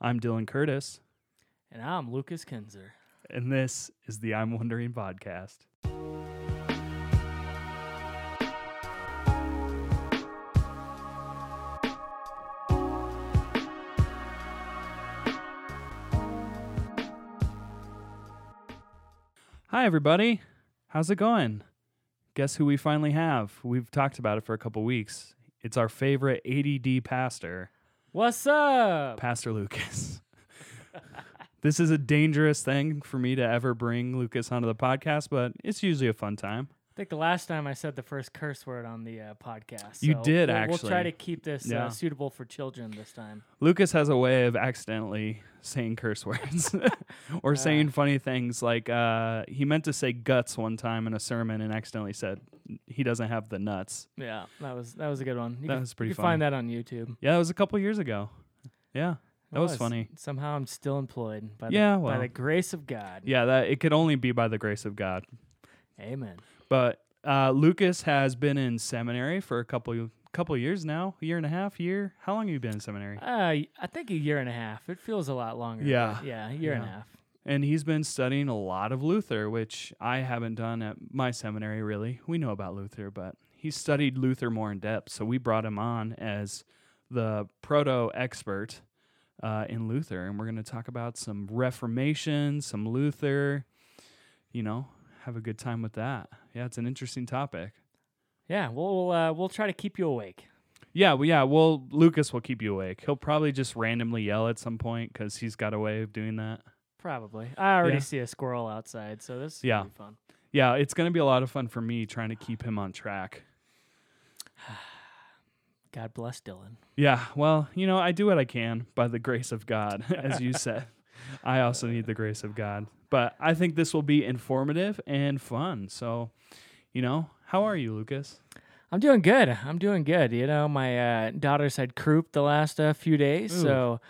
I'm Dylan Curtis, And I'm Lucas Kinzer. and this is the I'm Wondering podcast. Hi, everybody. How's it going? Guess who we finally have? We've talked about it for a couple weeks. It's our favorite ADD pastor. What's up? Pastor Lucas. this is a dangerous thing for me to ever bring Lucas onto the podcast, but it's usually a fun time. I think the last time I said the first curse word on the uh, podcast. You so did, we'll, We'll try to keep this Yeah. uh, suitable for children this time. Lucas has a way of accidentally saying curse words or Uh. saying funny things. Like uh, he meant to say guts one time in a sermon and accidentally said he doesn't have the nuts. Yeah, that was that was a good one. You That can- was pretty You can find that on YouTube. Yeah, that was a couple years ago. Yeah, that was funny. Somehow I'm still employed by the, Yeah, by the grace of God. Yeah, that it could only be by the grace of God. Amen. But uh, Lucas has been in seminary for a couple couple years now, a year and a half, year. How long have you been in seminary? Uh, I think a year and a half. It feels a lot longer. Yeah. yeah, a year and a half. And he's been studying a lot of Luther, which I haven't done at my seminary really. We know about Luther, but he studied Luther more in depth. So we brought him on as the proto expert uh, in Luther. And we're going to talk about some Reformation, some Luther, you know, have a good time with that. Yeah, it's an interesting topic. Yeah, we'll uh, we'll try to keep you awake. Yeah, well, yeah. Well, Lucas will keep you awake. He'll probably just randomly yell at some point because he's got a way of doing that. Probably. I already Yeah. see a squirrel outside, so this is Yeah. gonna be fun. Yeah, it's going to be a lot of fun for me trying to keep him on track. God bless Dylan. Yeah, well, you know, I do what I can by the grace of God, as you said. I also need the grace of God. But I think this will be informative and fun. So, you know, how are you, Lucas? I'm doing good. I'm doing good. You know, my uh, daughter's had croup the last uh, few days, Ooh. so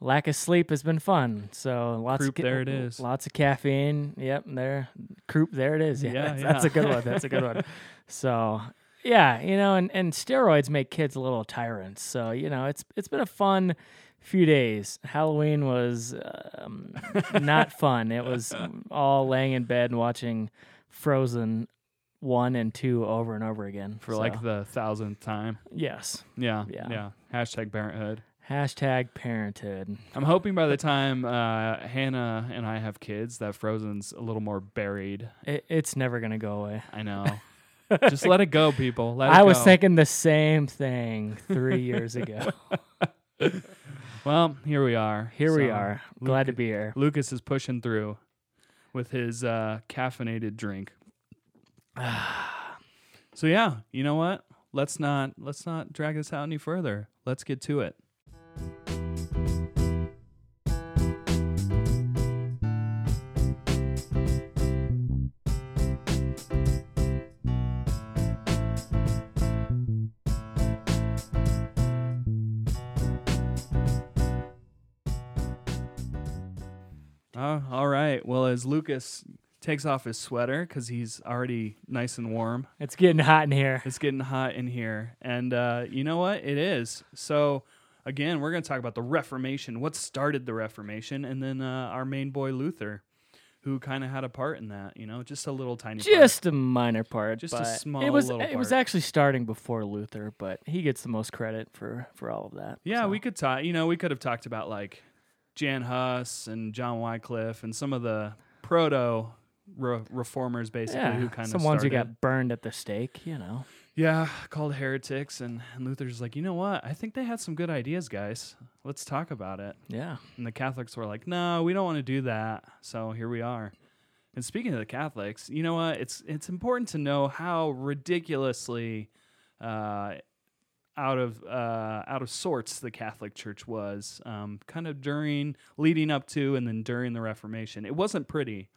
lack of sleep has been fun. So lots Croup, of there it is. Lots of caffeine. Yep, there. Croup, there it is. Yeah, Yeah, that's, that's a good one. That's a good one. So yeah, you know, and, and steroids make kids a little tyrants. So you know, it's it's been a fun few days. Halloween was um, not fun. It was all laying in bed and watching Frozen one and two over and over again For So, like the thousandth time. yes. Yeah, yeah. Yeah. Hashtag parenthood. Hashtag parenthood. I'm hoping by the time uh, Hannah and I have kids, that Frozen's a little more buried. It, it's never gonna go away. I know. Just let it go, people. Let it I was go. thinking the same thing three years ago. Well, here we are. Here we So, are. Glad to be here. Lucas is pushing through with his uh, caffeinated drink. so yeah, you know what? Let's not let's not drag this out any further. Let's get to it. As Lucas takes off his sweater because he's already nice and warm, It's getting hot in here. it's getting hot in here. And uh, you know what? It is. So, again, we're going to talk about the Reformation, what started the Reformation, and then uh, our main boy Luther, who kind of had a part in that, you know, just a little tiny part. Just a minor part. Just a small It was. little It was actually starting before Luther, but he gets the most credit for for all of that. Yeah, so. we could talk. You know, we could have talked about like Jan Hus and John Wycliffe and some of the proto re- reformers, basically, Yeah, who kind of some ones who got burned at the stake. You know. yeah called heretics, and, and Luther's like, you know what? I think they had some good ideas, guys. Let's talk about it. Yeah. And the Catholics were like, no, we don't want to do that. So here we are. And speaking of the Catholics, you know what? It's it's important to know how ridiculously uh, out of uh, out of sorts the Catholic Church was, um, kind of during, leading up to, and then during the Reformation. It wasn't pretty.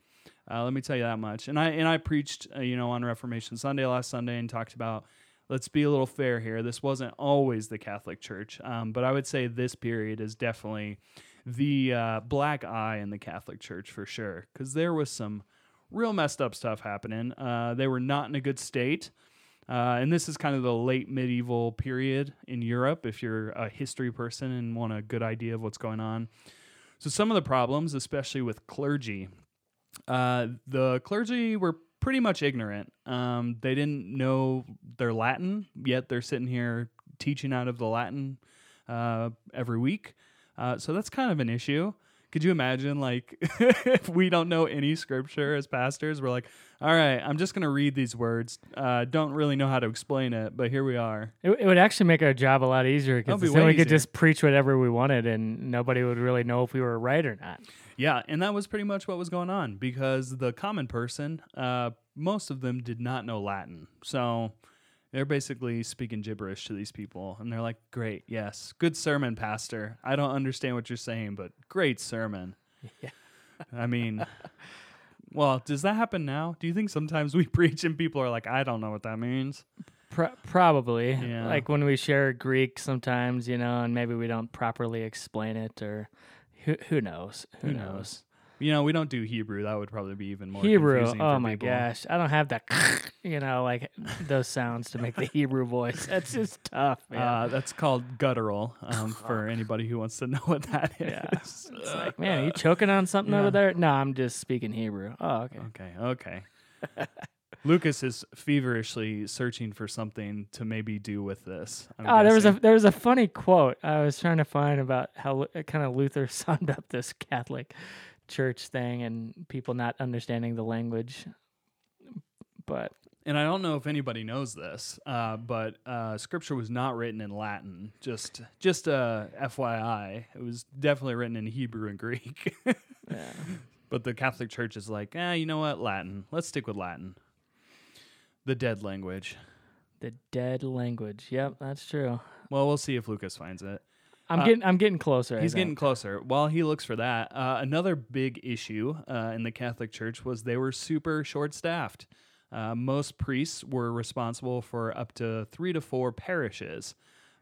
Uh, let me tell you that much. And I and I preached, uh, you know, on Reformation Sunday last Sunday and talked about. Let's be a little fair here. This wasn't always the Catholic Church, um, but I would say this period is definitely the uh, black eye in the Catholic Church for sure, because there was some real messed up stuff happening. Uh, they were not in a good state. Uh, and this is kind of the late medieval period in Europe if you're a history person and want a good idea of what's going on. So, some of the problems, especially with clergy, uh, the clergy were pretty much ignorant. Um, they didn't know their Latin, yet they're sitting here teaching out of the Latin uh, every week. Uh, so, that's kind of an issue. Could you imagine, like, if we don't know any scripture as pastors, we're like, all right, I'm just going to read these words. Uh, don't really know how to explain it, but here we are. It, it would actually make our job a lot easier because be then we could just preach whatever we wanted and nobody would really know if we were right or not. Yeah, and that was pretty much what was going on because the common person, uh, most of them did not know Latin. So they're basically speaking gibberish to these people. And they're like, great, yes, good sermon, Pastor. I don't understand what you're saying, but great sermon. Yeah. I mean, well, does that happen now? Do you think sometimes we preach and people are like, I don't know what that means? Pro- probably. Yeah. Like when we share Greek sometimes, you know, and maybe we don't properly explain it or who, who knows? Who, knows? You know, we don't do Hebrew. That would probably be even more Hebrew. Oh my people. gosh. I don't have that, you know, like those sounds to make the Hebrew voice. That's just tough, man. Uh, that's called guttural um, for anybody who wants to know what that is. yeah. It's like, man, are you choking on something yeah. over there? No, I'm just speaking Hebrew. Oh, okay. Okay, okay. Lucas is feverishly searching for something to maybe do with this. I'm Oh, there was a there was a funny quote I was trying to find about how kind of Luther summed up this Catholic church thing and people not understanding the language. But and I don't know if anybody knows this, uh, but uh, scripture was not written in Latin. Just, just a FYI, it was definitely written in Hebrew and Greek. yeah. but the Catholic Church is like, ah, you know what, Latin. Let's stick with Latin. The dead language. the dead language. Yep, that's true. Well, we'll see if Lucas finds it. I'm Uh, getting I'm getting closer. He's getting closer. While he looks for that, uh, another big issue uh, in the Catholic Church was they were super short staffed. Uh, most priests were responsible for up to three to four parishes.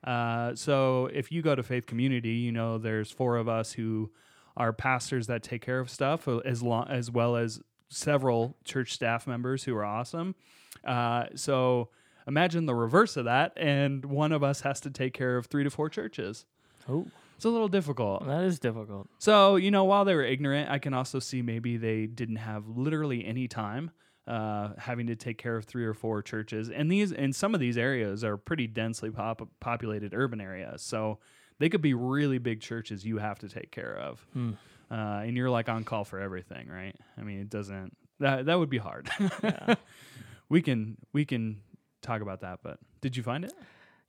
Uh, so if you go to Faith Community, you know there's four of us who are pastors that take care of stuff, uh, as long as well as several church staff members who are awesome. Uh, so imagine the reverse of that, and one of us has to take care of three to four churches. Oh, It's a little difficult. that is difficult. So, you know, while they were ignorant, I can also see maybe they didn't have literally any time uh, having to take care of three or four churches. And these, and some of these areas are pretty densely pop- populated urban areas. So they could be really big churches you have to take care of. Hmm. Uh, and you're like on call for everything, right? I mean, it doesn't, that, that would be hard. we can, we can talk about that, but did you find it?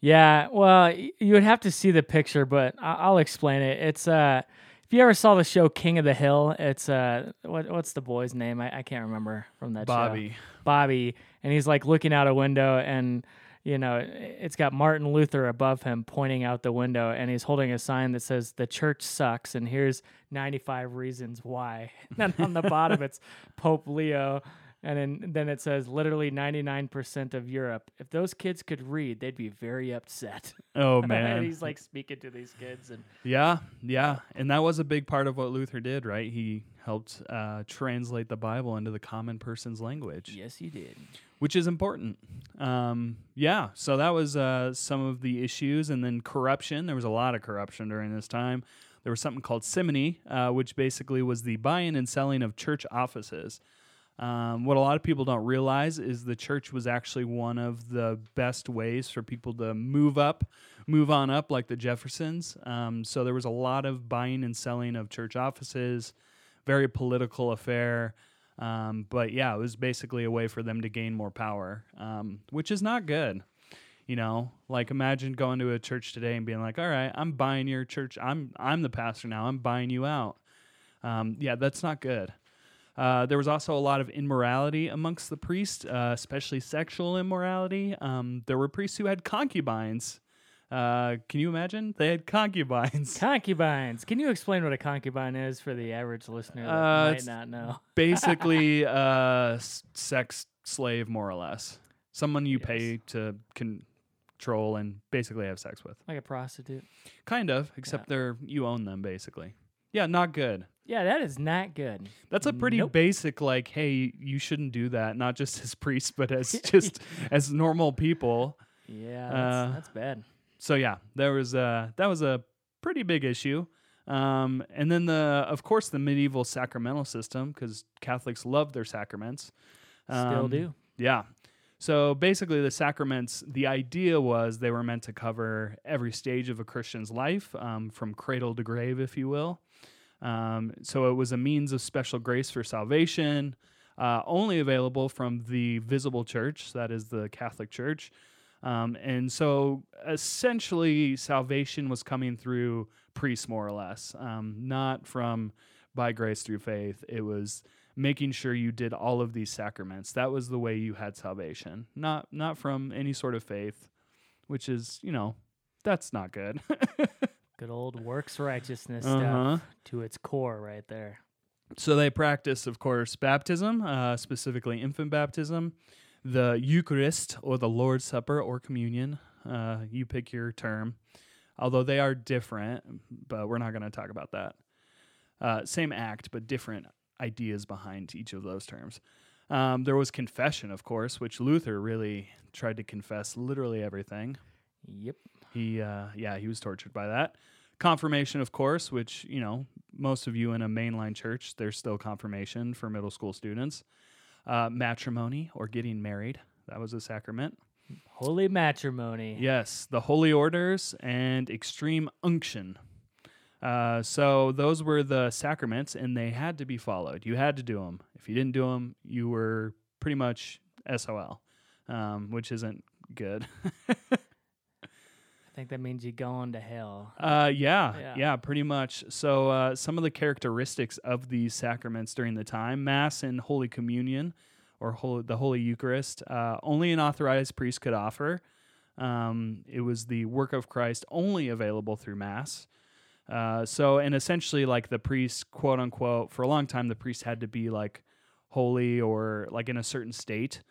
Yeah, well, you would have to see the picture, but I'll explain it. It's uh, if you ever saw the show King of the Hill, it's uh, what what's the boy's name? I, I can't remember from that show. Bobby. Bobby, and he's like looking out a window, and you know, it's got Martin Luther above him pointing out the window, and he's holding a sign that says "The church sucks," and here's 95 reasons why. And on the bottom, it's Pope Leo. And then, then it says literally 99% of Europe. If those kids could read, they'd be very upset. Oh, and man. he's like speaking to these kids, and Yeah, yeah, and that was a big part of what Luther did, right? He helped uh, translate the Bible into the common person's language, yes, he did. which is important. Um, yeah, so that was uh, some of the issues, and then corruption. There was a lot of corruption during this time. There was something called simony, uh, which basically was the buying and selling of church offices. Um, what a lot of people don't realize is the church was actually one of the best ways for people to move up, move on up, like the Jeffersons. Um, so there was a lot of buying and selling of church offices, very political affair. Um, but yeah, it was basically a way for them to gain more power, um, which is not good. You know, like imagine going to a church today and being like, "All right, I'm buying your church. I'm I'm the pastor now. I'm buying you out." Um, yeah, that's not good. Uh, there was also a lot of immorality amongst the priests, uh, especially sexual immorality. Um, there were priests who had concubines. Uh, can you imagine? They had concubines. Concubines. Can you explain what a concubine is for the average listener that Uh, might not know? Basically, uh, sex slave, more or less. Someone you Yes. pay to control and basically have sex with. Like a prostitute. Kind of, except they're you own them basically. Yeah, not good. Yeah, that is not good. That's a pretty Nope. basic like, hey, you shouldn't do that, not just as priests, but as just as normal people. Yeah, that's, Uh, that's bad. So yeah, there was a that was a pretty big issue. Um, and then the of course the medieval sacramental system because Catholics love their sacraments. Still Um, do. Yeah. So basically, the sacraments, the idea was they were meant to cover every stage of a Christian's life, um, from cradle to grave, if you will. Um, so it was a means of special grace for salvation, uh, only available from the visible church, that is the Catholic Church. Um, and so essentially, salvation was coming through priests, more or less, um, not from by grace through faith. It was making sure you did all of these sacraments. That was the way you had salvation, not not from any sort of faith, which is you know that's not good. Good old works righteousness Uh-huh. stuff to its core, right there. So they practice, of course, baptism, uh, specifically infant baptism, the Eucharist or the Lord's Supper or communion. Uh, you pick your term, although they are different, but we're not going to talk about that. Uh, same act, but different ideas behind each of those terms. Um, there was confession, of course, which Luther really tried to confess literally everything. Yep. He, uh, yeah, he was tortured by that. Confirmation, of course, which you know most of you in a mainline church, there's still confirmation for middle school students. Uh, matrimony or getting married, that was a sacrament. Holy matrimony. Yes, the holy orders and extreme unction. Uh, so those were the sacraments, and they had to be followed. You had to do them. If you didn't do them, you were pretty much SOL, um, which isn't good. I think that means you going to hell. Uh, yeah, Yeah. yeah, pretty much. So, uh, some of the characteristics of these sacraments during the time Mass and Holy Communion, or Holy, the Holy Eucharist, uh, only an authorized priest could offer. Um, it was the work of Christ only available through Mass. Uh, so, and essentially, like the priest, quote unquote, for a long time, the priest had to be like holy or like in a certain state.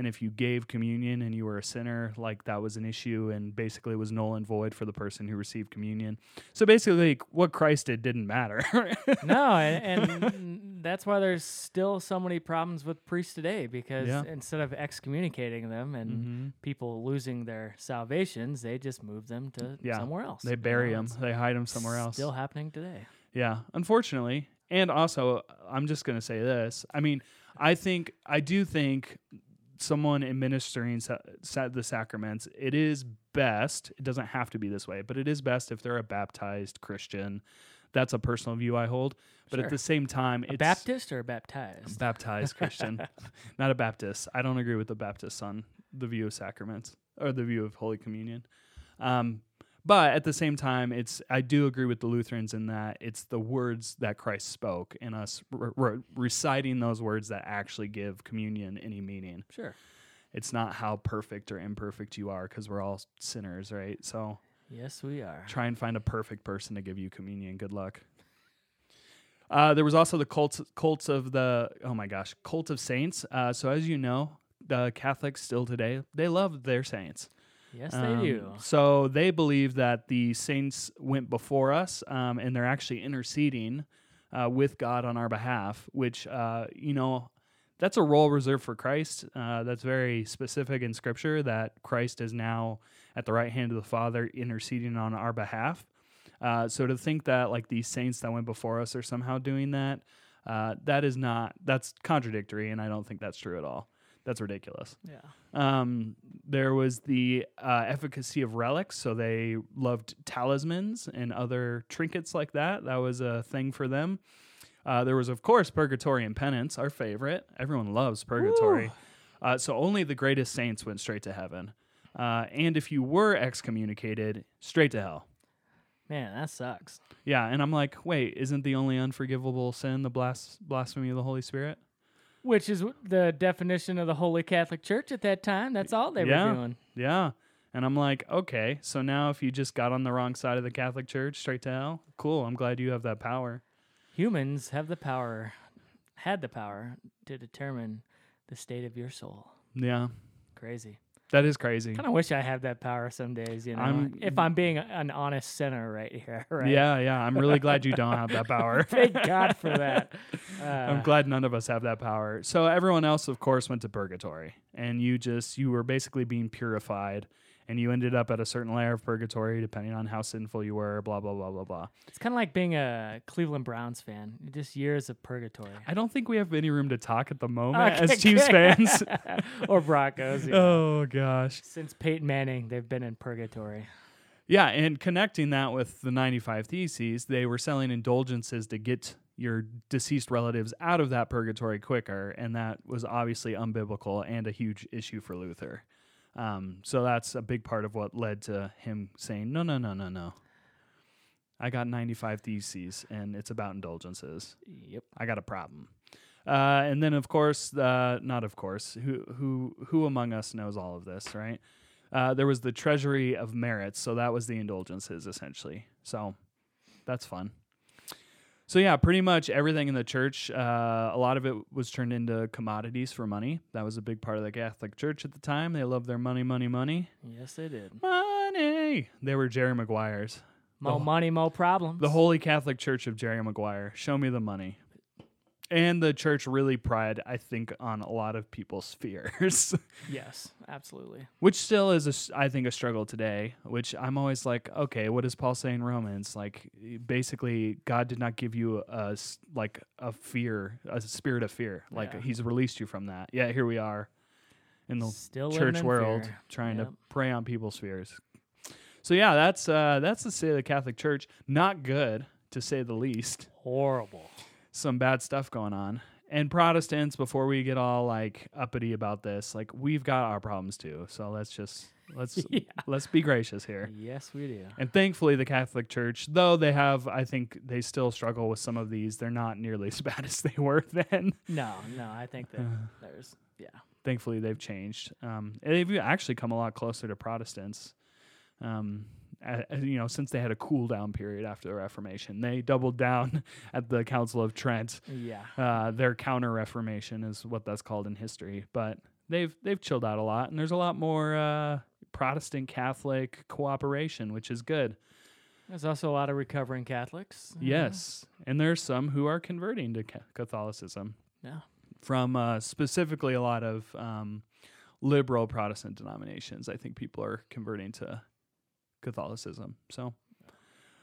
And if you gave communion and you were a sinner, like that was an issue and basically was null and void for the person who received communion. So basically, what Christ did didn't matter. no, and, and that's why there's still so many problems with priests today because Yeah. instead of excommunicating them and Mhm. people losing their salvations, they just move them to Yeah. somewhere else. They bury them, they hide them somewhere else. Still happening today. Yeah, unfortunately. And also, I'm just going to say this. I mean, I think, I do think someone administering sa- sa- the sacraments, it is best, it doesn't have to be this way, but it is best if they're a baptized Christian. That's a personal view I hold. But Sure. at the same time, A Baptist or baptized? baptized Christian, not a Baptist. I don't agree with the Baptist on the view of sacraments or the view of Holy Communion. Um, but at the same time, it's I do agree with the Lutherans in that it's the words that Christ spoke and us re- re- reciting those words that actually give communion any meaning. Sure. It's not how perfect or imperfect you are because we're all sinners, right? So Yes, we are. try and find a perfect person to give you communion. Good luck. Uh, there was also the cults, cults of the oh my gosh, cult of saints. Uh, so as you know, the Catholics still today they love their saints. Yes, Um, they do. So they believe that the saints went before us, um, and they're actually interceding uh, with God on our behalf. Which uh, you know, that's a role reserved for Christ. Uh, that's very specific in Scripture that Christ is now at the right hand of the Father, interceding on our behalf. Uh, so to think that like these saints that went before us are somehow doing that, uh, that is not that's contradictory, and I don't think that's true at all. That's ridiculous. Yeah. Um, there was the uh, efficacy of relics, so they loved talismans and other trinkets like that. That was a thing for them. Uh, there was, of course, purgatory and penance, our favorite. Everyone loves purgatory. Uh, so only the greatest saints went straight to heaven. Uh, and if you were excommunicated, straight to hell. Man, that sucks. Yeah, and I'm like, wait, isn't the only unforgivable sin the blas- blasphemy of the Holy Spirit? Which is the definition of the Holy Catholic Church at that time. That's all they Yeah. were doing. Yeah. And I'm like, okay, so now if you just got on the wrong side of the Catholic Church, straight to hell, cool. I'm glad you have that power. Humans have the power, had the power to determine the state of your soul. Yeah. Crazy. That is crazy. Kind of wish I had that power some days, you know. I'm- if I'm being an honest sinner right here, right? Yeah, yeah. I'm really glad you don't have that power. Thank God for that. Uh, I'm glad none of us have that power. So everyone else, of course, went to purgatory, and you just you were basically being purified, and you ended up at a certain layer of purgatory, depending on how sinful you were. Blah blah blah blah blah. it's kind of like being a Cleveland Browns fan. Just years of purgatory. I don't think we have any room to talk at the moment Okay, as Chiefs good. fans. or Broncos. know. oh gosh. Since Peyton Manning, they've been in purgatory. Yeah, and connecting that with the 95 Theses, they were selling indulgences to get your deceased relatives out of that purgatory quicker, and that was obviously unbiblical and a huge issue for Luther. Um, so that's a big part of what led to him saying, no, no, no, no, no. I got 95 Theses, and it's about indulgences. Yep. I got a problem. Uh, and then, of course, uh, not of course, who who who among us knows all of this, right? Uh, there was the treasury of merits, so that was the indulgences essentially. So that's fun. So yeah, pretty much everything in the church, uh, a lot of it was turned into commodities for money. That was a big part of the Catholic Church at the time. They loved their money, money, money, Yes, they did. money. They were Jerry Maguire's, Mo The- money, mo problems. the Holy Catholic Church of Jerry Maguire. Show me the money. And the church really pried, I think, on a lot of people's fears. Yes, absolutely. which still is a I think a struggle today which i'm always like okay what does paul say in romans like basically god did not give you a like a fear a spirit of fear like Yeah. he's released you from that yeah here we are in the Still church world fear. trying Yep. to prey on people's fears so yeah that's uh that's the state of the catholic church not good to say the least Horrible. Some bad stuff going on. And Protestants, before we get all like uppity about this, like we've got our problems too. So let's just let's Yeah. let's be gracious here. Yes, we do. And thankfully, the Catholic Church, though they have, I think they still struggle with some of these. They're not nearly as bad as they were then. No, no, I think that there's yeah. Thankfully, they've changed. Um, they've actually come a lot closer to Protestants. Um, you know, since they had a cool down period after the Reformation, they doubled down at the Council of Trent. Yeah. uh, their counter reformation is what that's called in history. But they've they've chilled out a lot, and there's a lot more uh, Protestant Catholic cooperation, which is good. There's also a lot of recovering Catholics. Yes, and there's some who are converting to ca- Catholicism Yeah. from uh, specifically a lot of um, liberal Protestant denominations. I think people are converting to Catholicism. So.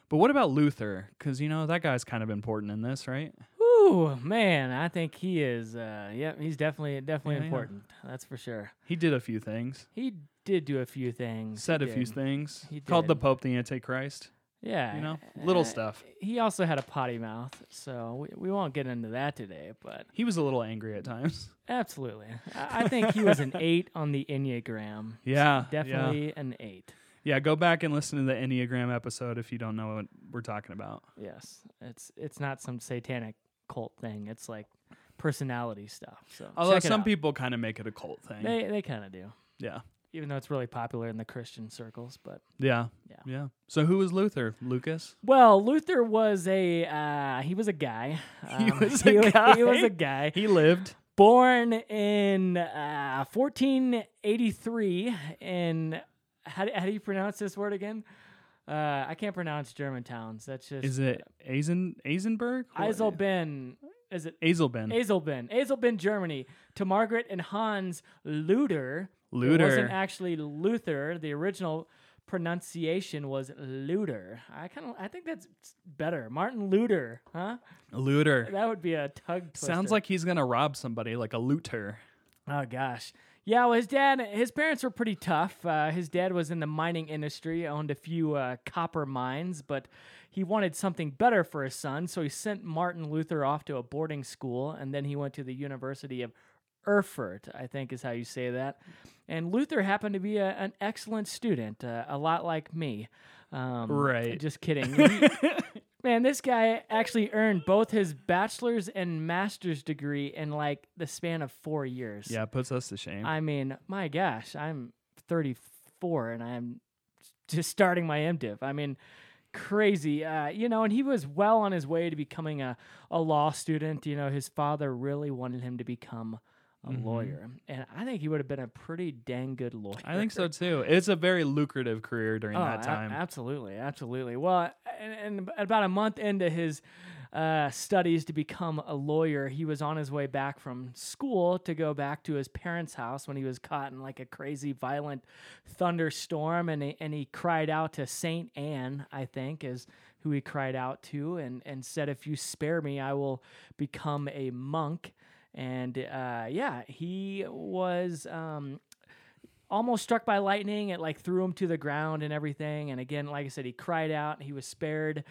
But what about Luther? Because you know that guy's kind of important in this, right? Ooh, man, I think he is. Uh, yeah, he's definitely definitely Yeah, yeah. important. That's for sure. He did a few things. He did do a few things. said he a few things. He Called the. Pope the Antichrist. Yeah, You know, little uh, stuff. He also had a potty mouth, so we, we won't get into that today. But He was a little angry at times. absolutely, I, I think he was an eight on the enneagram. Yeah, definitely an eight. Yeah, go back and listen to the Enneagram episode if you don't know what we're talking about. Yes, it's it's not some satanic cult thing. It's like personality stuff. So Although some out. people kind of make it a cult thing. they they kind of do, yeah. even though it's really popular in the Christian circles. But Yeah. Yeah. Yeah. So who was Luther? Lucas? well, Luther was a uh, he was a guy. He Um, was a he, guy? He was a guy. He lived. born in uh, 1483 in how, do- how do you pronounce this word again? Uh, I can't pronounce German towns. That's just Is it Azen Azenberg? What- Eisleben. Is it Azelben. Eisleben? Eisleben, Germany. To Margaret and Hans Luther. It wasn't actually Luther. The original pronunciation was Luther. I kind of I think that's better. Martin Luther, huh? Luther. That would be a tug twister. Sounds like he's gonna rob somebody, like a looter. Oh gosh. Yeah, well, his dad, his parents were pretty tough. Uh, his dad was in the mining industry, owned a few uh, copper mines, but he wanted something better for his son, so he sent Martin Luther off to a boarding school, and then he went to the University of Erfurt, I think is how you say that. And Luther happened to be a, an excellent student, uh, a lot like me. Um, Right. Just kidding. He- Man, this guy actually earned both his bachelor's and master's degree in like the span of four years. Yeah, it puts us to shame. I mean, my gosh, I'm 34 and I'm just starting my MDiv. I mean, crazy. Uh, you know, and he was well on his way to becoming a, a law student. You know, his father really wanted him to become a lawyer, and I think he would have been a pretty dang good lawyer. I think so too. It's a very lucrative career during Oh, that a- time. absolutely, absolutely. Well, and, and about a month into his uh, studies to become a lawyer, he was on his way back from school to go back to his parents' house when he was caught in like a crazy, violent thunderstorm, and he, and he cried out to Saint Anne, I think, is who he cried out to, and and said, "If you spare me, I will become a monk." And uh, yeah, he was. Um, almost struck by lightning. It like threw him to the ground and everything. And again, like I said, he cried out. He was spared.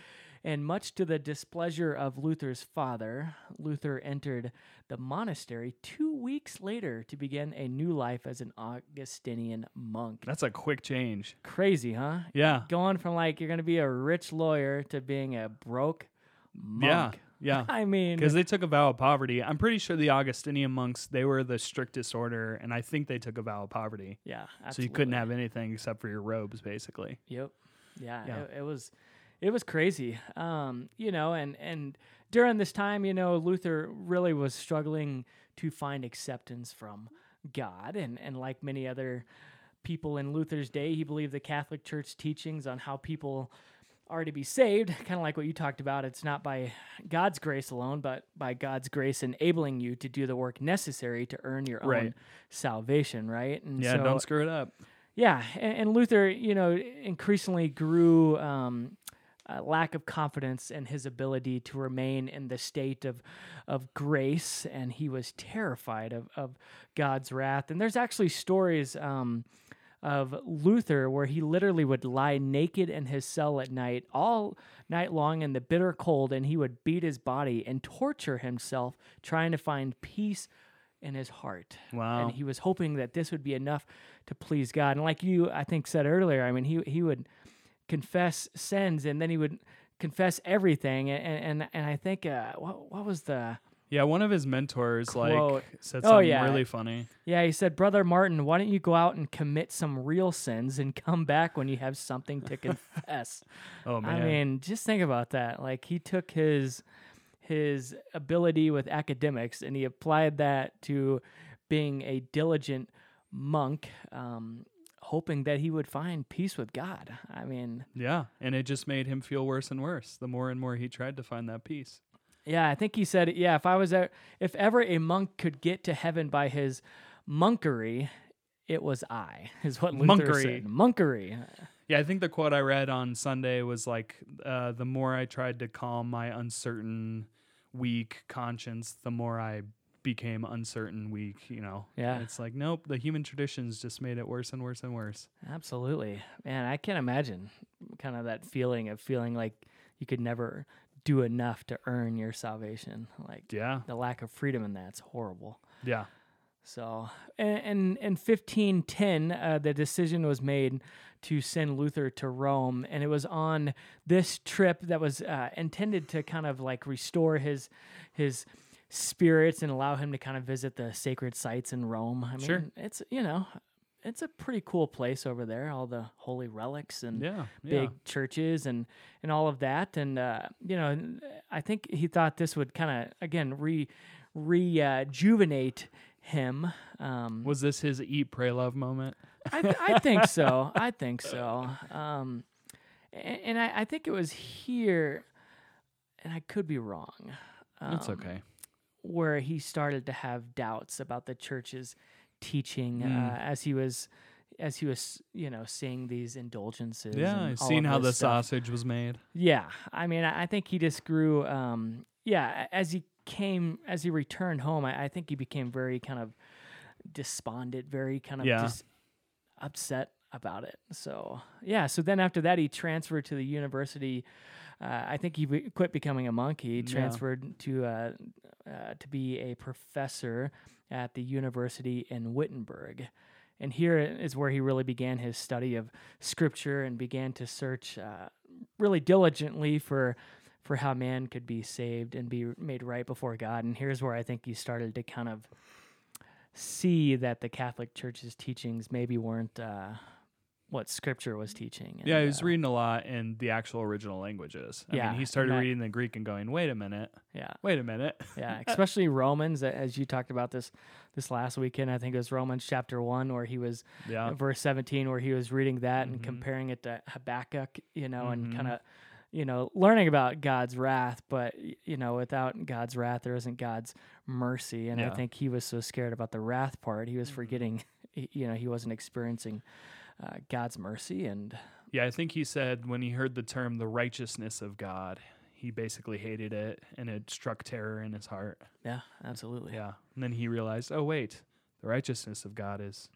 And much to the displeasure of Luther's father, Luther entered the monastery two weeks later to begin a new life as an Augustinian monk. That's a quick change. Crazy, huh? Yeah. Going from like you're going to be a rich lawyer to being a broke monk. Yeah. Yeah. I mean, Because they took a vow of poverty. I'm pretty sure the Augustinian monks, they were the strictest order, and I think they took a vow of poverty. yeah, So you couldn't have anything except for your robes, basically. Yep. Yeah, Yeah. It, it was it was crazy. Um, you know, and and during this time, you know, Luther really was struggling to find acceptance from God and and like many other people in Luther's day, he believed the Catholic Church teachings on how people are to be saved, kind of like what you talked about. It's not by God's grace alone, but by God's grace enabling you to do the work necessary to earn your own salvation, right? And Yeah, so- don't screw it up. yeah, and, and Luther, you know, increasingly grew um, a lack of confidence in his ability to remain in the state of of grace, and he was terrified of, of God's wrath. And there's actually stories um, of Luther where he literally would lie naked in his cell at night, all night long in the bitter cold, and he would beat his body and torture himself trying to find peace in his heart. Wow. And he was hoping that this would be enough to please God. And like you, I think, said earlier, I mean, he he would confess sins and then he would confess everything. And and, and I think uh, what what was the Yeah, one of his mentors Quote. like said Oh, something yeah. really funny. yeah? He said, "Brother Martin, why don't you go out and commit some real sins and come back when you have something to confess?" Oh man. I mean, just think about that. Like he took his his ability with academics and he applied that to being a diligent monk, um, hoping that he would find peace with God. I mean, yeah, and it just made him feel worse and worse the more and more he tried to find that peace. Yeah, I think he said, yeah, if I was a, if ever a monk could get to heaven by his monkery, it was I. Is what Luther Monkery. said. Monkery. Yeah, I think the quote I read on Sunday was like, uh, "The more I tried to calm my uncertain, weak conscience, the more I became uncertain, weak." You know. Yeah. It's like, nope. The human traditions just made it worse and worse and worse. Absolutely. Man, I can't imagine kind of that feeling of feeling like you could never do enough to earn your salvation. Like Yeah. the lack of freedom in that's horrible. Yeah. So, and in, in 1510, uh, the decision was made to send Luther to Rome, and it was on this trip that was uh, intended to kind of like restore his his spirits and allow him to kind of visit the sacred sites in Rome. I mean, Sure. it's you know, it's a pretty cool place over there. All the holy relics and Yeah. big yeah. churches and and all of that and uh, you know i think he thought this would kind of again re rejuvenate him um Was this his eat, pray, love moment? I, th- I think so i think so um and, and I, I think it was here and i could be wrong It's um, okay. where he started to have doubts about the church's teaching Mm. uh, as he was as he was you know seeing these indulgences Yeah, and all seeing how the stuff. sausage was made. Yeah, I mean, I I think he just grew. Um, yeah, as he came, as he returned home, I, I think he became very kind of despondent, very kind of Yeah. just upset about it. So yeah, so then after that, he transferred to the university. Uh, I think he be- quit becoming a monk. He Yeah. transferred to uh, uh, to be a professor at the university in Wittenberg. And here is where he really began his study of scripture and began to search uh, really diligently for for how man could be saved and be made right before God. And here's where I think he started to kind of see that the Catholic Church's teachings maybe weren't uh, what Scripture was teaching. Yeah, he was uh, reading a lot in the actual original languages. I Yeah, mean, he started that- reading the Greek and going, "Wait a minute, Yeah, wait a minute." yeah, especially Romans, as you talked about this this last weekend. I think it was Romans chapter one, where he was yeah, verse seventeen, where he was reading that and Mhm. comparing it to Habakkuk, you know, and Mhm. kind of, you know, learning about God's wrath. But you know, without God's wrath, there isn't God's mercy. And I think he was so scared about the wrath part, he was Mhm. forgetting, you know, he wasn't experiencing uh, God's mercy and. yeah. I think he said when he heard the term "the righteousness of God," he basically hated it, and it struck terror in his heart. Yeah, absolutely. Yeah, and then he realized, "Oh wait, the righteousness of God is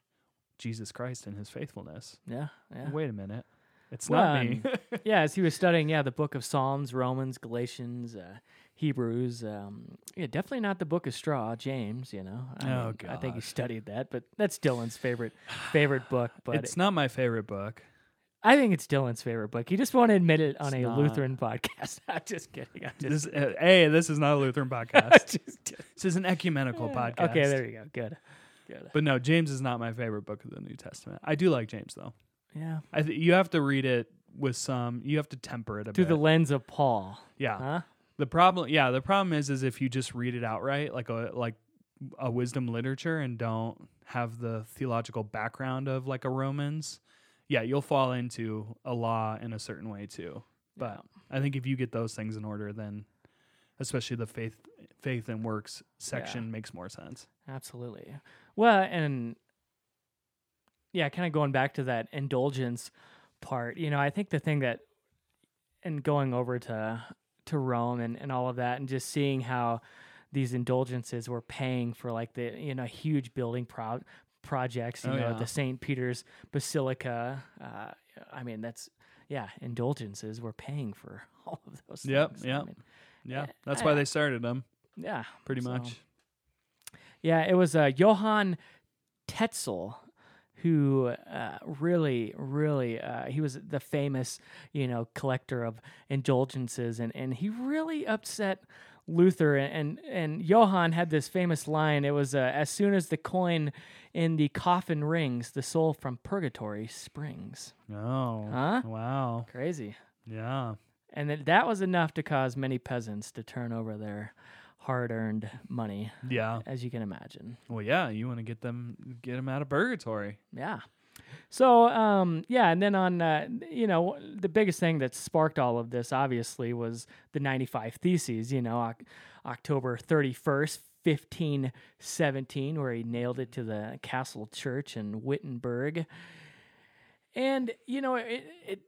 Jesus Christ and His faithfulness." Yeah, yeah. Wait a minute, it's Well, not me. yeah, as he was studying, yeah, the book of Psalms, Romans, Galatians, uh, Hebrews. Um, yeah, definitely not the book of straw, James. You know, I, Oh, I think he studied that, but that's Dylan's favorite favorite book. But it's not my favorite book. I think it's Dylan's favorite book. He just won't admit it on It's a not. Lutheran podcast. I'm just kidding. I'm just, This, uh, hey, this is not a Lutheran podcast. this is an ecumenical podcast. Okay, there you go. Good, good. But no, James is not my favorite book of the New Testament. I do like James though. Yeah, I th- you have to read it with some. You have to temper it a through bit. the lens of Paul. yeah. Huh? The problem, yeah, the problem is, is if you just read it outright, like a like a wisdom literature, and don't have the theological background of like a Romans, yeah, you'll fall into a law in a certain way too. But I think if you get those things in order, then especially the faith, faith and works section makes more sense. Absolutely. Well, and yeah, kind of going back to that indulgence part, you know, I think the thing that, and going over to to Rome and, and all of that, and just seeing how these indulgences were paying for like the you know huge building pro- projects, you Oh, know, yeah. the Saint Peter's Basilica. Uh, I mean, that's yeah, indulgences were paying for all of those. Yep, things. I yep. mean, Yeah, Uh, that's why they started them yeah, pretty so- much. Yeah, it was uh, Johann Tetzel who uh, really, really, uh, he was the famous, you know, collector of indulgences, and, and he really upset Luther. And and Johann had this famous line. It was, uh, "As soon as the coin in the coffin rings, the soul from purgatory springs." Oh, Huh? wow, Crazy. yeah. And that that was enough to cause many peasants to turn over their hard-earned money, Yeah. as you can imagine. Well, yeah, you want to get them get them out of purgatory. Yeah. So, um, yeah, and then on, uh, you know, the biggest thing that sparked all of this, obviously, was the 95 Theses, you know, Oc- October 31st, 1517, where he nailed it to the castle church in Wittenberg. And, you know, it, it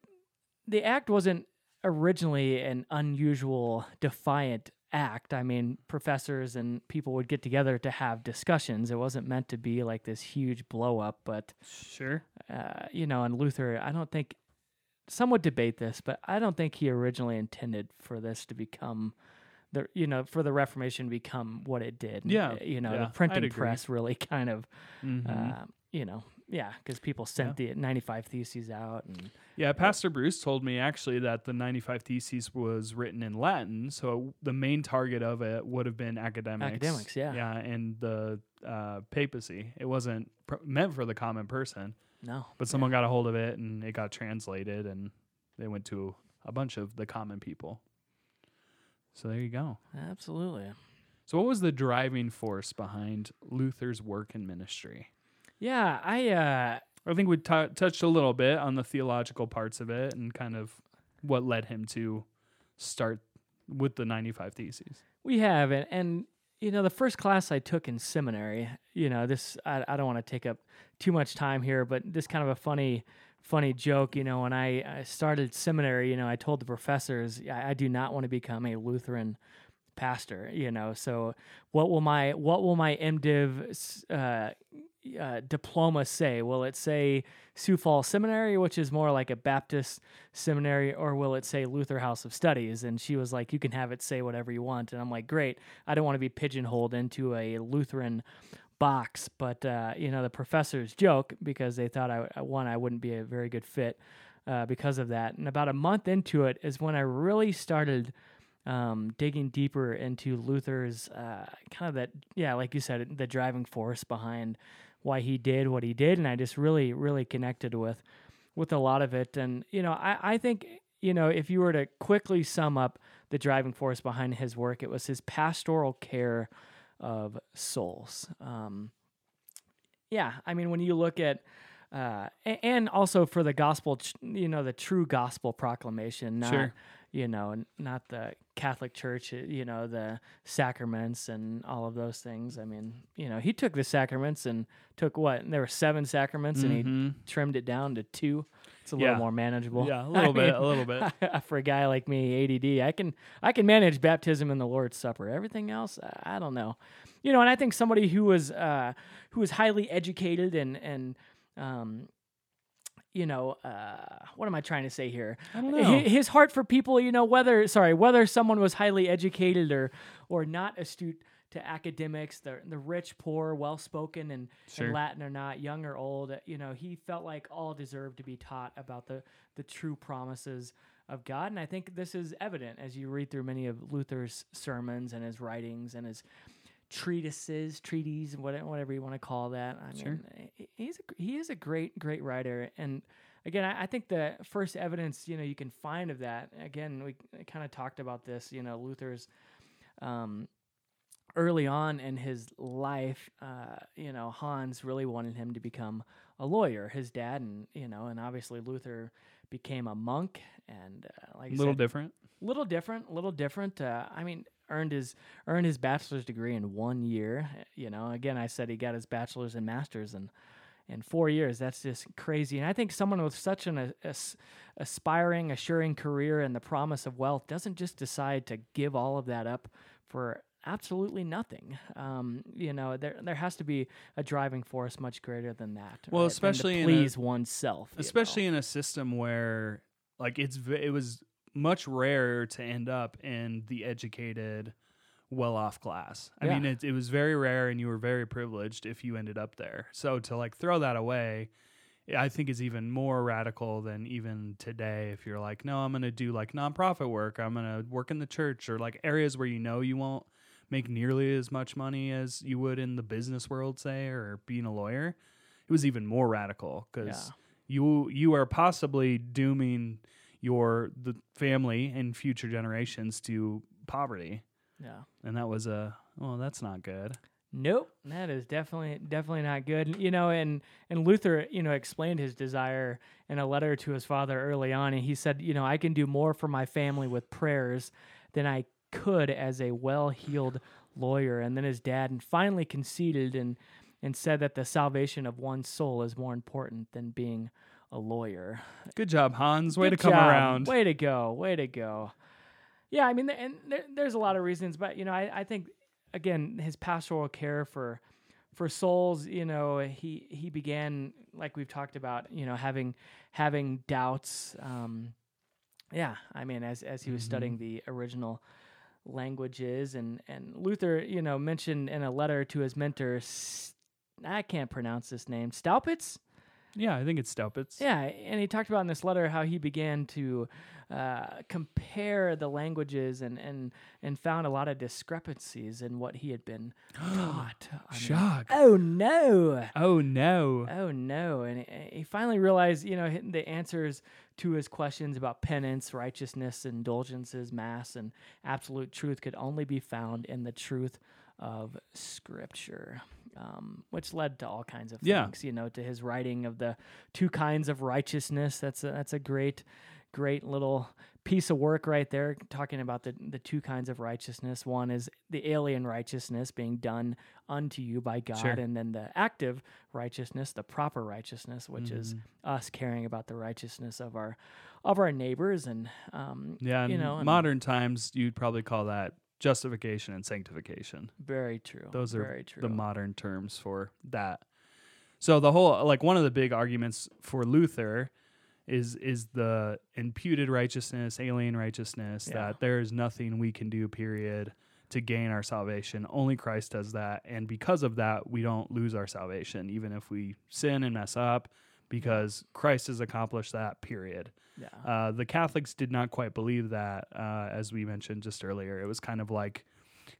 the act wasn't originally an unusual, defiant act. I mean, professors and people would get together to have discussions. It wasn't meant to be like this huge blow up, but Sure. uh, you know, and Luther, I don't think some would debate this, but I don't think he originally intended for this to become the you know for the Reformation to become what it did. Yeah, you know, yeah, the printing press really kind of Mhm. uh, you know yeah because people sent the 95 theses out and yeah, Pastor Bruce told me actually that the 95 Theses was written in Latin, so the main target of it would have been academics. Academics, yeah. Yeah, and the uh, papacy. It wasn't pr- meant for the common person, no, but someone got a hold of it and it got translated and they went to a bunch of the common people. So there you go. absolutely. So what was the driving force behind Luther's work and ministry? Yeah, I uh, I think we t- touched a little bit on the theological parts of it and kind of what led him to start with the 95 Theses. We have, and, and you know, the first class I took in seminary, you know, this I, I don't want to take up too much time here, but this kind of a funny, funny joke. You know, when I, I started seminary, you know, I told the professors I, I do not want to become a Lutheran pastor. You know, so what will my what will my MDiv uh, uh, diploma say? Will it say Sioux Falls Seminary, which is more like a Baptist seminary, or will it say Luther House of Studies? And she was like, You can have it say whatever you want. And I'm like, Great. I don't want to be pigeonholed into a Lutheran box. But, uh, you know, the professors joke because they thought I, one, I wouldn't be a very good fit uh, because of that. And about a month into it is when I really started um, digging deeper into Luther's uh, kind of that, yeah, like you said, the driving force behind why he did what he did, and I just really, really connected with with a lot of it. And you know, I I think you know if you were to quickly sum up the driving force behind his work, it was his pastoral care of souls. Um, yeah, I mean, when you look at uh, and also for the gospel, you know, the true gospel proclamation, not Sure. You know, not the Catholic Church, you know, the sacraments and all of those things. I mean, you know, he took the sacraments and took what? And There were seven sacraments, and he Mhm. trimmed it down to two. It's a Yeah. little more manageable. Yeah, a little bit, mean, a little bit. for a guy like me, ADD, I can I can manage baptism and the Lord's Supper. Everything else, I I don't know. You know, and I think somebody who was uh, who was highly educated and and um, you know, uh, what am I trying to say here? I don't Hi- know. His heart for people, you know, whether sorry, whether someone was highly educated or or not astute to academics, the the rich, poor, well spoken, and, Sure. and Latin or not, young or old, you know, he felt like all deserved to be taught about the the true promises of God, and I think this is evident as you read through many of Luther's sermons and his writings and his treatises, treaties, whatever, whatever you want to call that. I Sure. mean, he's a, he is a great, great writer, and again, I, I think the first evidence you know you can find of that. Again, we kind of talked about this. You know, Luther's um, early on in his life, uh, you know, Hans really wanted him to become a lawyer. His dad, and you know, and obviously Luther became a monk, and uh, like a little said, different. little different, little different. Uh, I mean, earned his earned his bachelor's degree in one year. You know, again, I said he got his bachelor's and master's in in four years. That's just crazy. And I think someone with such an a- as- aspiring, assuring career and the promise of wealth doesn't just decide to give all of that up for absolutely nothing. Um, you know, there there has to be a driving force much greater than that. Well, right, especially in a- please oneself. you know. especially in a system where like it's it was much rarer to end up in the educated well-off class i Yeah. mean it, it was very rare and you were very privileged if you ended up there so to like throw that away i think is even more radical than even today if you're like no i'm going to do like nonprofit work i'm going to work in the church or like areas where you know you won't make nearly as much money as you would in the business world say or being a lawyer it was even more radical because Yeah. you you are possibly dooming your the family and future generations to poverty yeah. and that was a well that's not good Nope, that is definitely definitely not good. You know, and and Luther, you know, explained his desire in a letter to his father early on, and he said, you know, I can do more for my family with prayers than I could as a well-heeled lawyer. And then his dad and finally conceded and and said that the salvation of one's soul is more important than being a lawyer. good job hans way Good to come job. around Way to go. Way to go. Yeah, I mean, and there, there's a lot of reasons, but you know, I, I think again, his pastoral care for for souls, you know, he he began like we've talked about, you know, having having doubts. Um, yeah, I mean, as as he was Mhm. studying the original languages, and and Luther, you know, mentioned in a letter to his mentor, i can't pronounce this name, Staupitz. Yeah i think it's Staupitz. Yeah, and he talked about in this letter how he began to uh, compare the languages and, and and found a lot of discrepancies in what he had been taught. I mean, shock oh no! oh no Oh no! And he- he finally realized, you know, the answers to his questions about penance, righteousness, indulgences, mass, and absolute truth could only be found in the truth of Scripture, um, which led to all kinds of Yeah. things. You know, to his writing of the two kinds of righteousness. That's a, that's a great, great little piece of work right there, talking about the the two kinds of righteousness. One is the alien righteousness being done unto you by God, Sure. and then the active righteousness, the proper righteousness, which is Mhm. us caring about the righteousness of our of our neighbors, and um, yeah you know, modern times you'd probably call that justification and sanctification very true. Those are very true. the modern terms for that. So the whole like one of the big arguments for Luther is is the imputed righteousness, alien righteousness Yeah. that there is nothing we can do period to gain our salvation. Only Christ does that and because of that we don't lose our salvation even if we sin and mess up because Christ has accomplished that period. yeah. Uh, the Catholics did not quite believe that, uh, as we mentioned just earlier. It was kind of like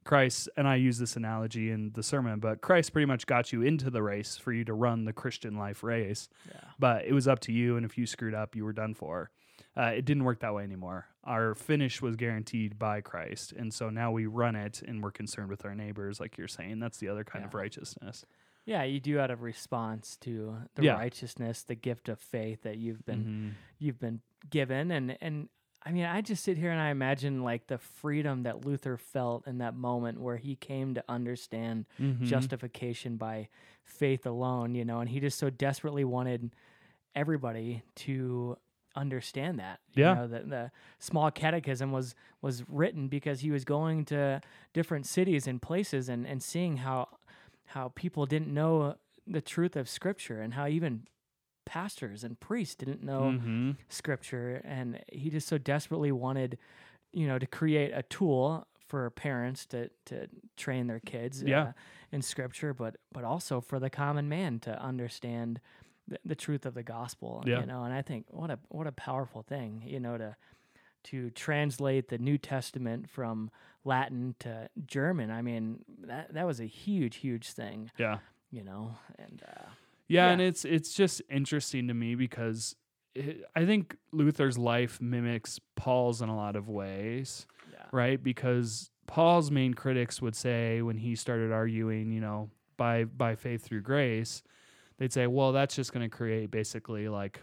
Christ, and I use this analogy in the sermon, but Christ pretty much got you into the race for you to run the Christian life race. Yeah. But it was up to you, and if you screwed up, you were done for. Uh, it didn't work that way anymore. Our finish was guaranteed by Christ, and so now we run it, and we're concerned with our neighbors, like you're saying. That's the other kind of righteousness. Yeah, you do out of response to the Yeah. righteousness, the gift of faith that you've been Mhm. you've been given and and I mean, I just sit here and I imagine like the freedom that Luther felt in that moment where he came to understand Mhm. justification by faith alone, you know, and he just so desperately wanted everybody to understand that. You Yeah. know, the, the small catechism was was written because he was going to different cities and places and, and seeing how how people didn't know the truth of scripture and how even pastors and priests didn't know Mhm. scripture and he just so desperately wanted you know to create a tool for parents to to train their kids Yeah. uh, in scripture but but also for the common man to understand the, the truth of the gospel Yeah. you know and i think what a what a powerful thing you know to to translate the new testament from latin to german i mean that that was a huge huge thing Yeah. you know and uh Yeah, Yeah. and it's it's just interesting to me because it, I think Luther's life mimics Paul's in a lot of ways, yeah right? Because Paul's main critics would say when he started arguing, you know, by by faith through grace, they'd say, well, that's just going to create basically like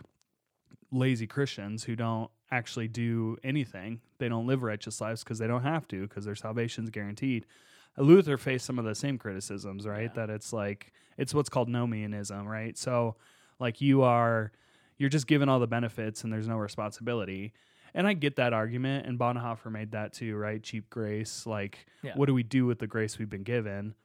lazy Christians who don't actually do anything. They don't live righteous lives because they don't have to because their salvation's guaranteed. Luther faced some of the same criticisms, right? Yeah. That it's like it's what's called nomianism, right? So like you are you're just given all the benefits and there's no responsibility. And I get that argument and Bonhoeffer made that too, right? Cheap grace, like Yeah. what do we do with the grace we've been given?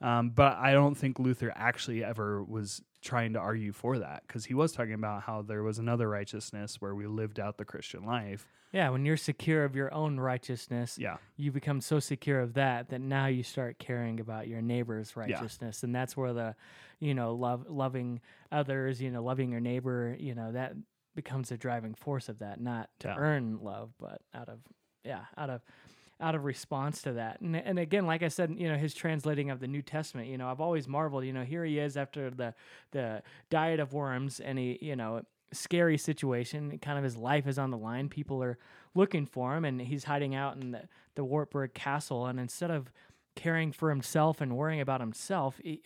Um, but I don't think Luther actually ever was trying to argue for that because he was talking about how there was another righteousness where we lived out the Christian life. Yeah, when you're secure of your own righteousness, Yeah. you become so secure of that that now you start caring about your neighbor's righteousness, and that's where the, you know, love loving others, you know, loving your neighbor, you know, that becomes a driving force of that, not to Yeah. earn love, but out of, yeah, out of, out of response to that. And and again, like I said, you know, his translating of the New Testament, you know, I've always marveled, you know, here he is after the the diet of worms, and he, you know, scary situation. Kind of his life is on the line. People are looking for him, and he's hiding out in the, the Wartburg Castle. And instead of caring for himself and worrying about himself, he,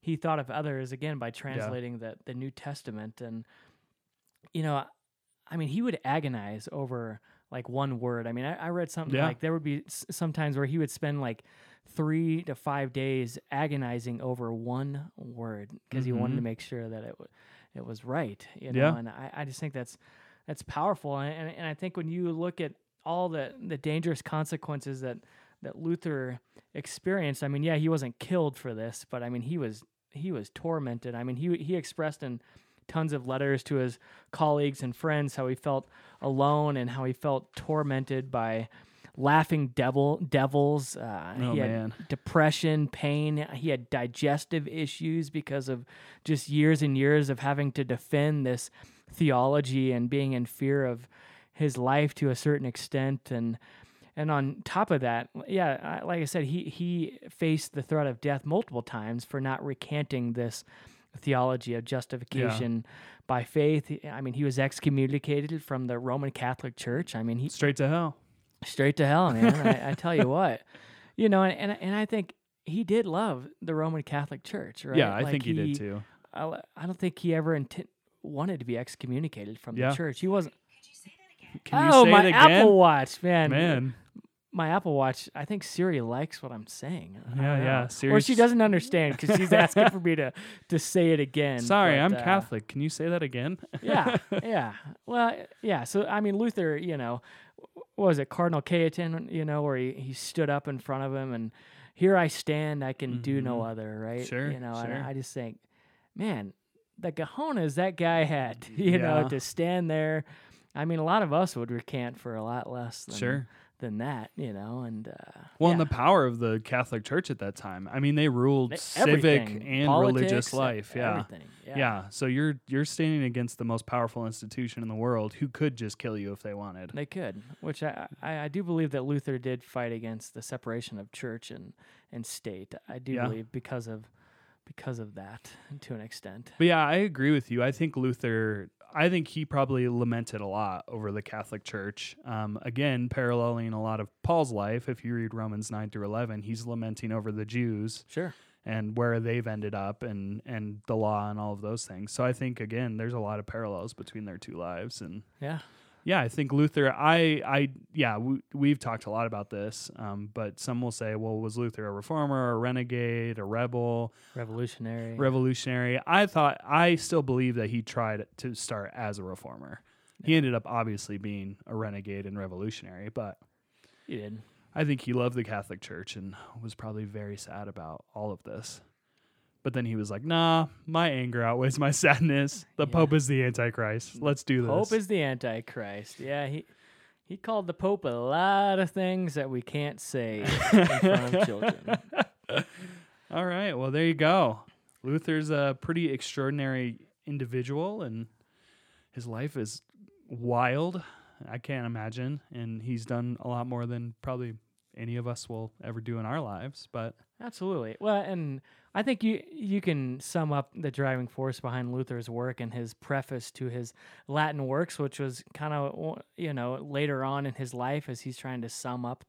he thought of others again by translating the, the New Testament. And, you know, I mean, he would agonize over like one word. I mean, I, I read something Yeah. like there would be s- sometimes where he would spend like three to five days agonizing over one word because he wanted to Mhm. make sure that it w- it was right. You know, Yeah. and I, I just think that's that's powerful. And, and and I think when you look at all the the dangerous consequences that that Luther experienced, I mean, yeah, he wasn't killed for this, but I mean, he was he was tormented. I mean, he he expressed in tons of letters to his colleagues and friends how he felt alone and how he felt tormented by laughing devil devils. Uh, Oh, he had man. depression, pain. He had digestive issues because of just years and years of having to defend this theology and being in fear of his life to a certain extent and and on top of that, yeah, like I said, he he faced the threat of death multiple times for not recanting this theology of justification by faith. I mean, he was excommunicated from the Roman Catholic Church. I mean, he Straight to hell. straight to hell, man. I, I tell you what, you know, and, and and I think he did love the Roman Catholic Church, right? Yeah, I Like, think he, did too. I, I don't think he ever inti- wanted to be excommunicated from Yeah. the church. He wasn't. Can you oh, say my it again? Apple Watch, man. Man. My Apple Watch. I think Siri likes what I'm saying. Yeah, yeah, know. Or she doesn't understand because she's asking for me to to say it again. Sorry, but, I'm uh, Catholic. Can you say that again? yeah, yeah. Well, yeah. So I mean, Luther, you know, what was it Cardinal Cajetan? You know, where he, he stood up in front of him and here I stand, I can do no Mhm. other, right? Sure, You know, sure. and I just think, man, the cojones that guy had, you know, to stand there. I mean, a lot of us would recant for a lot less than Sure. Than that, you know. And uh, Well, yeah. and the power of the Catholic Church at that time. I mean, they ruled They- civic and politics, religious life. Yeah. yeah. Yeah. So you're you're standing against the most powerful institution in the world who could just kill you if they wanted. They could, which I, I, I do believe that Luther did fight against the separation of church and, and state. I do Yeah. believe because of because of that to an extent. But yeah, I agree with you. I think Luther, I think he probably lamented a lot over the Catholic Church. Um, again, paralleling a lot of Paul's life. If you read Romans 9 through 11, he's lamenting over the Jews Sure. and where they've ended up and, and the law and all of those things. So I think, again, there's a lot of parallels between their two lives. And Yeah. Yeah, I think Luther, I, I, yeah, we, we've talked a lot about this, um, but some will say, well, was Luther a reformer, a renegade, a rebel? Revolutionary. revolutionary. I thought I still believe that he tried to start as a reformer. He ended up obviously being a renegade and revolutionary, but you did. I think he loved the Catholic Church and was probably very sad about all of this. But then he was like, "Nah, my anger outweighs my sadness. The Yeah. Pope is the Antichrist. Let's do this." Pope is the Antichrist. Yeah, he he called the Pope a lot of things that we can't say in front of children. all right. Well, there you go. Luther's a pretty extraordinary individual, and his life is wild. I can't imagine. And he's done a lot more than probably any of us will ever do in our lives. But Absolutely. Well, and I think you you can sum up the driving force behind Luther's work and his preface to his Latin works, which was kind of you know later on in his life as he's trying to sum up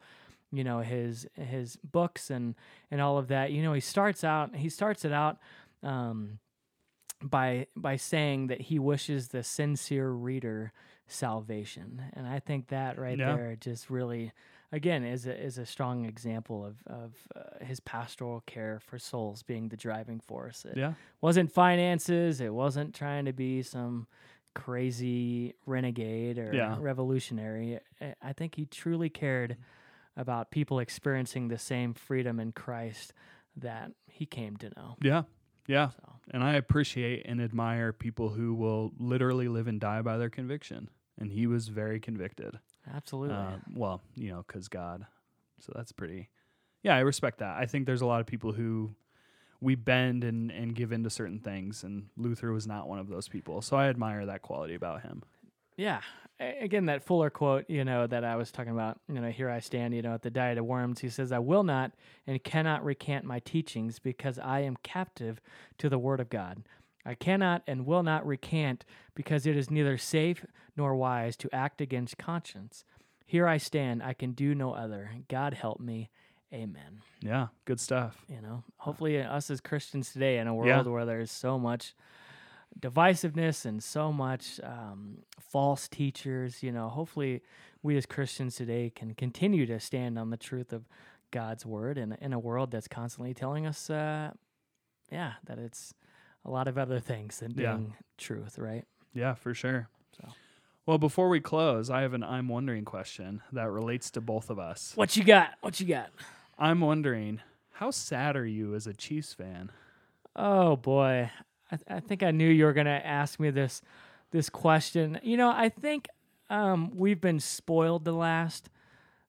you know his his books and and all of that. You know, he starts out he starts it out um, by by saying that he wishes the sincere reader salvation, and I think that right Yeah. there just really again is a is a strong example of of uh, his pastoral care for souls being the driving force. It yeah, wasn't finances. It wasn't trying to be some crazy renegade or Yeah. revolutionary. I- think he truly cared about people experiencing the same freedom in Christ that he came to know. yeah, yeah. So And I appreciate and admire people who will literally live and die by their conviction. And he was very convicted. Absolutely. Uh, well, you know, because God. So that's pretty. Yeah, I respect that. I think there's a lot of people who we bend and, and give in to certain things, and Luther was not one of those people. So I admire that quality about him. Yeah. Again, that Fuller quote, you know, that I was talking about, you know, here I stand, you know, at the Diet of Worms. He says, I will not and cannot recant my teachings because I am captive to the Word of God. I cannot and will not recant because it is neither safe nor wise to act against conscience. Here I stand, I can do no other. God help me. Amen. Yeah, good stuff. You know, hopefully, us as Christians today, in a world Yeah. where there's so much divisiveness and so much um, false teachers, you know, hopefully, we as Christians today can continue to stand on the truth of God's word in, in a world that's constantly telling us, uh, yeah, that it's a lot of other things than Yeah. being truth, right? Yeah, for sure. So. Well, before we close, I have an I'm wondering question that relates to both of us. What you got? What you got? I'm wondering, how sad are you as a Chiefs fan? Oh boy, I, th- I think I knew you were gonna ask me this this question. You know, I think um, we've been spoiled the last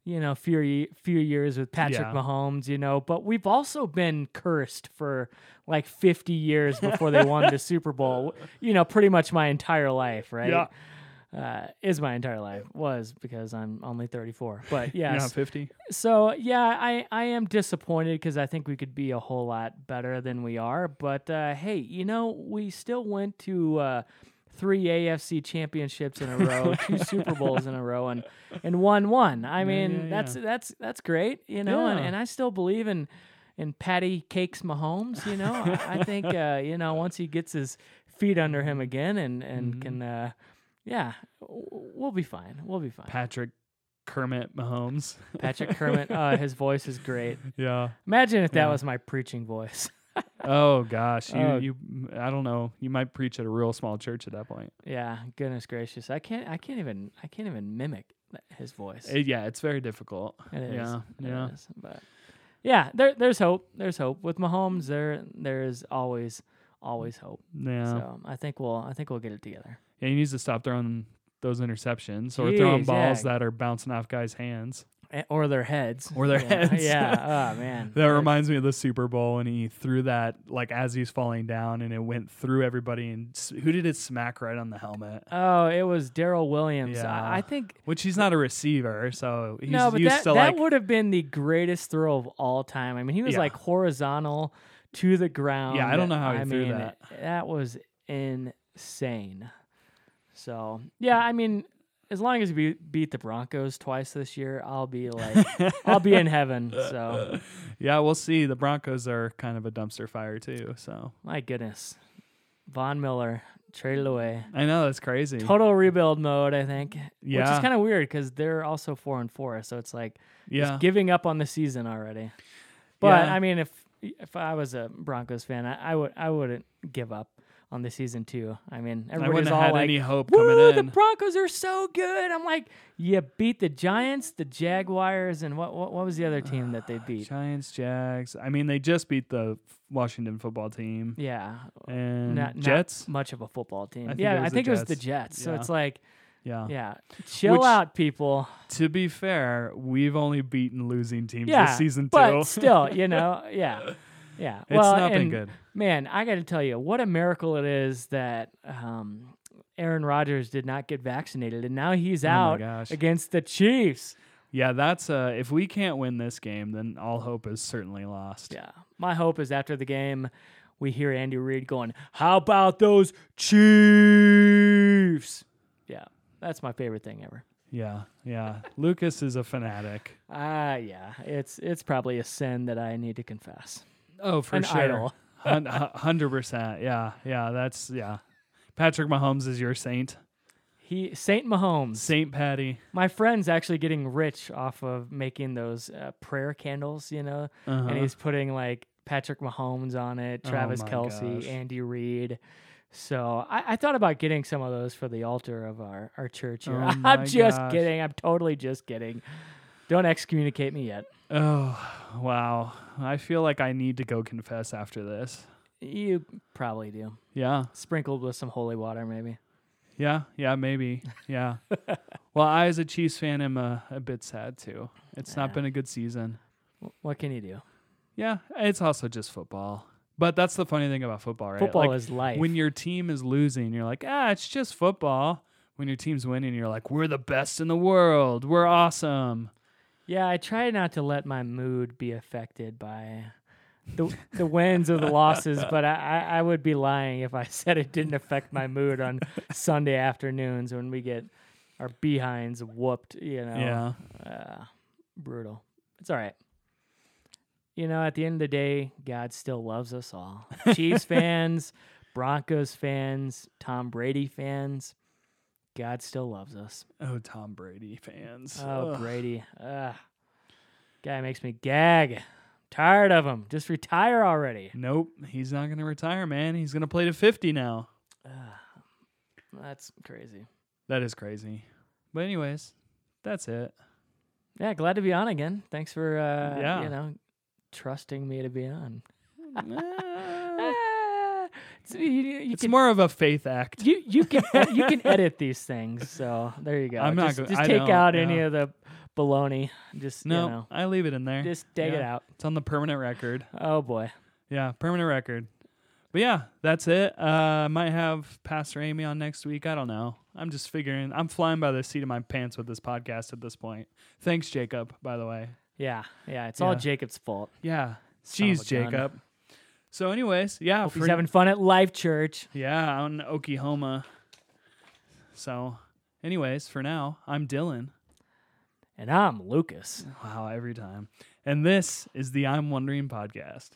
you know few few years with Patrick Yeah. Mahomes. You know, but we've also been cursed for like 50 years before they won the Super Bowl. You know, pretty much my entire life, right? Yeah. Uh, is my entire life was because I'm only 34. But yeah. Not 50? so yeah, I I am disappointed because I think we could be a whole lot better than we are. But uh, hey, you know we still went to uh, three AFC championships in a row, two Super Bowls in a row, and and won one. I mean yeah, that's yeah. that's that's great, you know. And, and I still believe in in Patty Cakes Mahomes. You know, I, I think uh, you know once he gets his feet under him again and and Mhm. can uh, yeah, we'll be fine. We'll be fine. Patrick Kermit Mahomes. Patrick Kermit, uh, his voice is great. yeah. Imagine if that was my preaching voice. Oh gosh, you Oh. you I don't know. You might preach at a real small church at that point. yeah, goodness gracious, I can't, I can't even, I can't even mimic his voice. Eh, yeah, it's very difficult. It is, Yeah, it yeah. is, But yeah, there, there's hope. There's hope with Mahomes. There, there is always, always hope. Yeah. So I think we'll, I think we'll get it together. Yeah, he needs to stop throwing those interceptions or throwing balls yeah. that are bouncing off guys' hands. Eh, or their heads. Or their Yeah. heads. Yeah. Oh man. That reminds me of the Super Bowl when he threw that like as he's falling down and it went through everybody and who did it smack right on the helmet? Oh, it was Darrel Williams. Yeah. I, I think Which he's not a receiver, so he's no, but used that, that like would have been the greatest throw of all time. I mean, he was Yeah. like horizontal to the ground. Yeah, I don't know how he I threw mean, that. That was insane. So yeah, I mean, as long as we beat the Broncos twice this year, I'll be like, I'll be in heaven. So Yeah, we'll see. The Broncos are kind of a dumpster fire too, so my goodness, Von Miller traded mm. away. I know that's crazy. Total rebuild mode, I think. Which Yeah. is kind of weird because they're also four and four, so it's like yeah. just giving up on the season already. But Yeah. I mean, if if I was a Broncos fan, I, I would I wouldn't give up on the season two. I mean, everybody's all had like, any hope "Woo, the in. Broncos are so good." I'm like, you beat the Giants, the Jaguars, and what what, what was the other team that they beat? Giants, Jags. I mean, they just beat the Washington football team Yeah, and not, not Jets. much of a football team. I think it yeah, was I think it was the Jets. Jets. So it's like, Yeah. yeah, chill Which- out, people. To be fair, we've only beaten losing teams Yeah, this season too. but still, you know, yeah, yeah. it's well, not been good. Man, I got to tell you, what a miracle it is that um, Aaron Rodgers did not get vaccinated, and now he's Oh out against the Chiefs. Yeah, that's uh if we can't win this game, then all hope is certainly lost. Yeah, my hope is after the game, we hear Andy Reid going, "How about those Chiefs?" Yeah, that's my favorite thing ever. Yeah, yeah. Lucas is a fanatic. Ah, yeah, it's it's probably a sin that I need to confess. Oh, for An sure. idol. Hundred percent. Yeah, yeah. That's yeah. Patrick Mahomes is your saint. He Saint Mahomes. Saint Patty. My friend's actually getting rich off of making those uh, prayer candles, you know, Uh-huh. and he's putting like Patrick Mahomes on it, Oh Travis my Kelce, gosh. Andy Reid. So I, I thought about getting some of those for the altar of our, our church here. Oh I'm just gosh. kidding. I'm totally just kidding. Don't excommunicate me yet. Oh, wow. I feel like I need to go confess after this. You probably do. Yeah. Sprinkled with some holy water, maybe. Yeah, yeah, maybe. Yeah. well, I as a Chiefs fan am a, a bit sad too. It's not been a good season. What can you do? Yeah, it's also just football. But that's the funny thing about football, right? Football Like, is life. when your team is losing, you're like, ah, it's just football. When your team's winning, you're like, we're the best in the world. We're awesome. Yeah, I try not to let my mood be affected by the the wins or the losses, but I, I, I would be lying if I said it didn't affect my mood on Sunday afternoons when we get our behinds whooped. You know, Yeah. uh, brutal. It's all right. You know, at the end of the day, God still loves us all. Chiefs fans, Broncos fans, Tom Brady fans. God still loves us. Oh, Tom Brady fans. Oh, Ugh. Brady. Ugh. Guy makes me gag. Tired of him. Just retire already. Nope, he's not going to retire, man. He's going to play to 50 now. That's crazy. That is crazy. But anyways, that's it. Yeah, glad to be on again. Thanks for uh Yeah. you know trusting me to be on. It's, you, you it's can more of a faith act. you you can you can edit these things. So there you go. I'm not just, gonna- just I take out any of the baloney. Just No, you know, I leave it in there. just dig it out. It's on the permanent record. Oh boy. Yeah, permanent record. But yeah, that's it. Uh, I might have Pastor Amy on next week. I don't know. I'm just figuring. I'm flying by the seat of my pants with this podcast at this point. Thanks, Jacob. By the way. Yeah, yeah. It's all Jacob's fault. Yeah. Jeez. Jacob. So, anyways, yeah, Hope for- he's having fun at Life Church. yeah, out in Oklahoma. So, anyways, for now, I'm Dylan. And I'm Lucas. Wow, every time. And this is the I'm Wondering podcast.